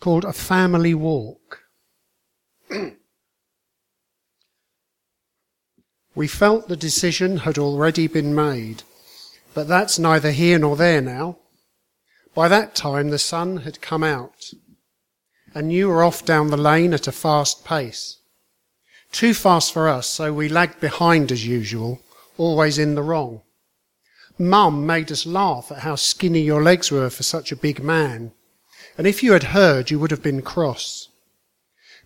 Called A Family Walk. we felt the decision had already been made, but that's neither here nor there now. By that time, the sun had come out, and you were off down the lane at a fast pace. Too fast for us, so we lagged behind as usual, always in the wrong. Mum made us laugh at how skinny your legs were for such a big man, and if you had heard, you would have been cross.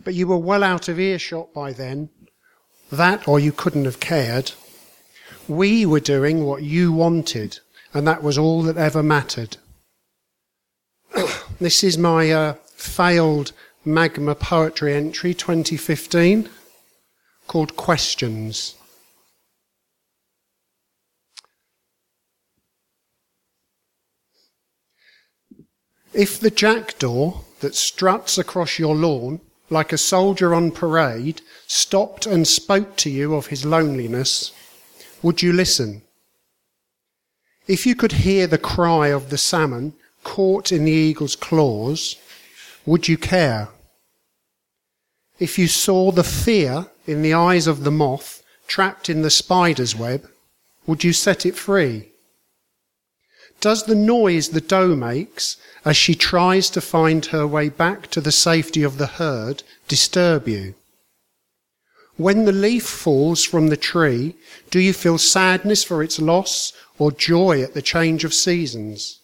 But you were well out of earshot by then. That or you couldn't have cared. We were doing what you wanted, and that was all that ever mattered. this is my uh, failed Magma Poetry entry 2015 called Questions. If the jackdaw that struts across your lawn like a soldier on parade stopped and spoke to you of his loneliness, would you listen? If you could hear the cry of the salmon caught in the eagle's claws, would you care? If you saw the fear in the eyes of the moth trapped in the spider's web, would you set it free? Does the noise the doe makes as she tries to find her way back to the safety of the herd disturb you? When the leaf falls from the tree, do you feel sadness for its loss or joy at the change of seasons?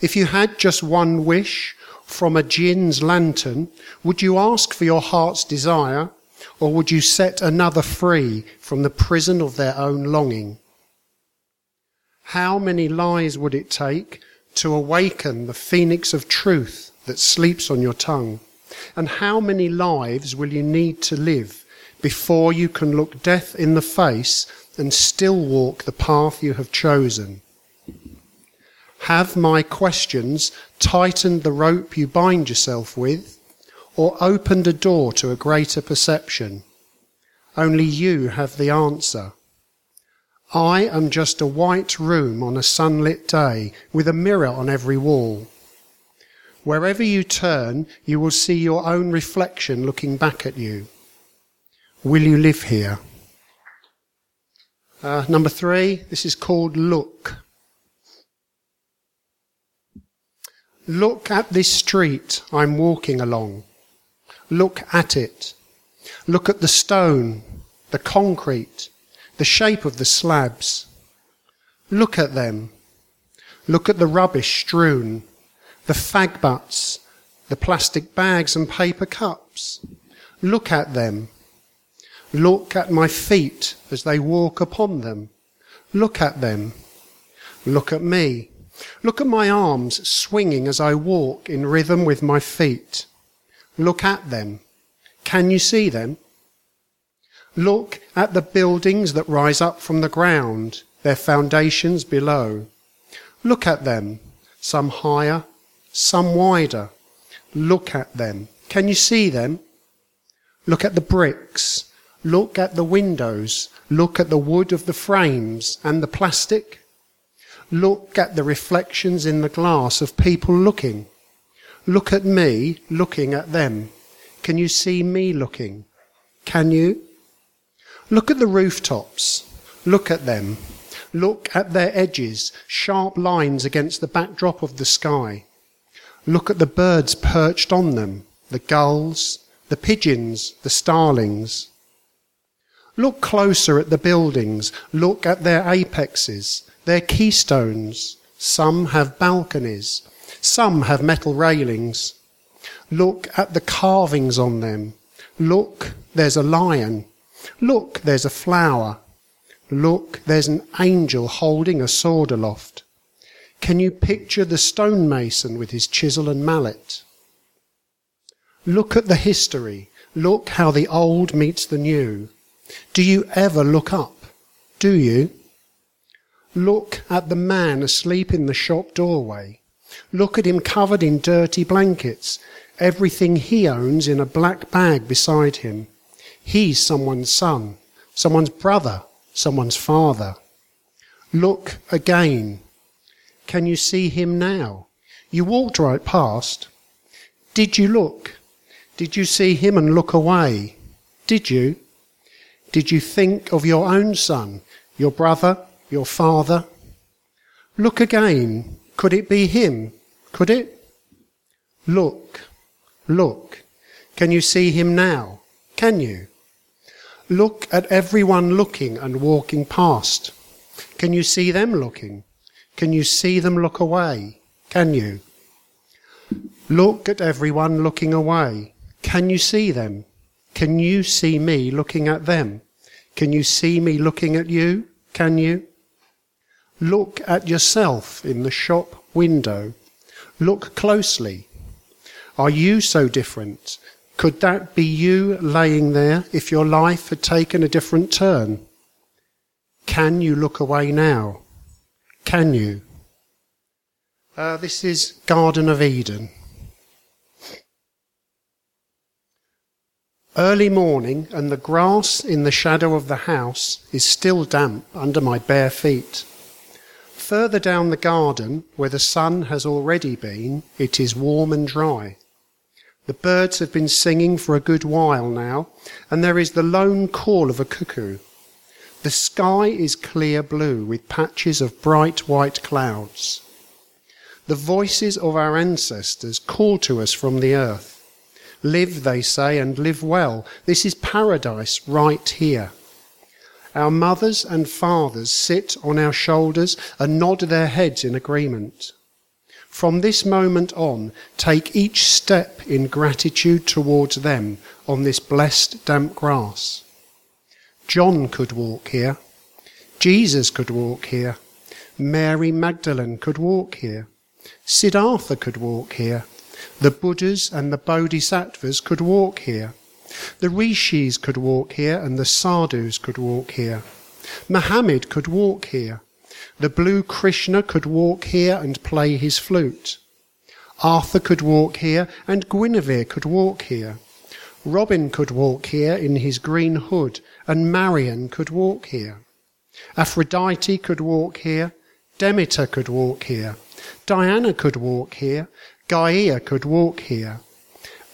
If you had just one wish from a jinn's lantern, would you ask for your heart's desire or would you set another free from the prison of their own longing? How many lies would it take to awaken the phoenix of truth that sleeps on your tongue? And how many lives will you need to live before you can look death in the face and still walk the path you have chosen? Have my questions tightened the rope you bind yourself with, or opened a door to a greater perception? Only you have the answer. I am just a white room on a sunlit day with a mirror on every wall. Wherever you turn, you will see your own reflection looking back at you. Will you live here? Uh, number three, this is called Look. Look at this street I'm walking along. Look at it. Look at the stone, the concrete, the shape of the slabs. Look at them. Look at the rubbish strewn, the fag butts, the plastic bags and paper cups. Look at them. Look at my feet as they walk upon them. Look at them. Look at me. Look at my arms swinging as I walk in rhythm with my feet. Look at them. Can you see them? Look at the buildings that rise up from the ground, their foundations below. Look at them, some higher, some wider. Look at them. Can you see them? Look at the bricks. Look at the windows. Look at the wood of the frames and the plastic. Look at the reflections in the glass of people looking. Look at me looking at them. Can you see me looking? Can you? Look at the rooftops. Look at them. Look at their edges, sharp lines against the backdrop of the sky. Look at the birds perched on them, the gulls, the pigeons, the starlings. Look closer at the buildings. Look at their apexes, their keystones. Some have balconies. Some have metal railings. Look at the carvings on them. Look, there's a lion. Look, there's a flower. Look, there's an angel holding a sword aloft. Can you picture the stonemason with his chisel and mallet? Look at the history. Look how the old meets the new. Do you ever look up? Do you? Look at the man asleep in the shop doorway. Look at him covered in dirty blankets, everything he owns in a black bag beside him. He's someone's son, someone's brother, someone's father. Look again. Can you see him now? You walked right past. Did you look? Did you see him and look away? Did you? Did you think of your own son, your brother, your father? Look again. Could it be him? Could it? Look, look. Can you see him now? Can you? Look at everyone looking and walking past. Can you see them looking? Can you see them look away? Can you? Look at everyone looking away. Can you see them? Can you see me looking at them? Can you see me looking at you? Can you? Look at yourself in the shop window. Look closely. Are you so different? Could that be you laying there if your life had taken a different turn? Can you look away now? Can you? Uh, this is Garden of Eden. Early morning, and the grass in the shadow of the house is still damp under my bare feet. Further down the garden, where the sun has already been, it is warm and dry. The birds have been singing for a good while now, and there is the lone call of a cuckoo. The sky is clear blue with patches of bright white clouds. The voices of our ancestors call to us from the earth. Live, they say, and live well. This is paradise right here. Our mothers and fathers sit on our shoulders and nod their heads in agreement. From this moment on, take each step in gratitude towards them on this blessed damp grass. John could walk here. Jesus could walk here. Mary Magdalene could walk here. Siddhartha could walk here. The Buddhas and the Bodhisattvas could walk here. The Rishis could walk here and the Sadhus could walk here. Muhammad could walk here. The blue Krishna could walk here and play his flute. Arthur could walk here and Guinevere could walk here. Robin could walk here in his green hood and Marian could walk here. Aphrodite could walk here. Demeter could walk here. Diana could walk here. Gaia could walk here.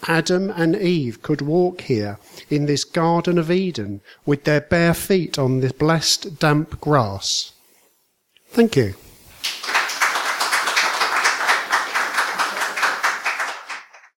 Adam and Eve could walk here in this Garden of Eden with their bare feet on the blessed damp grass. Thank you.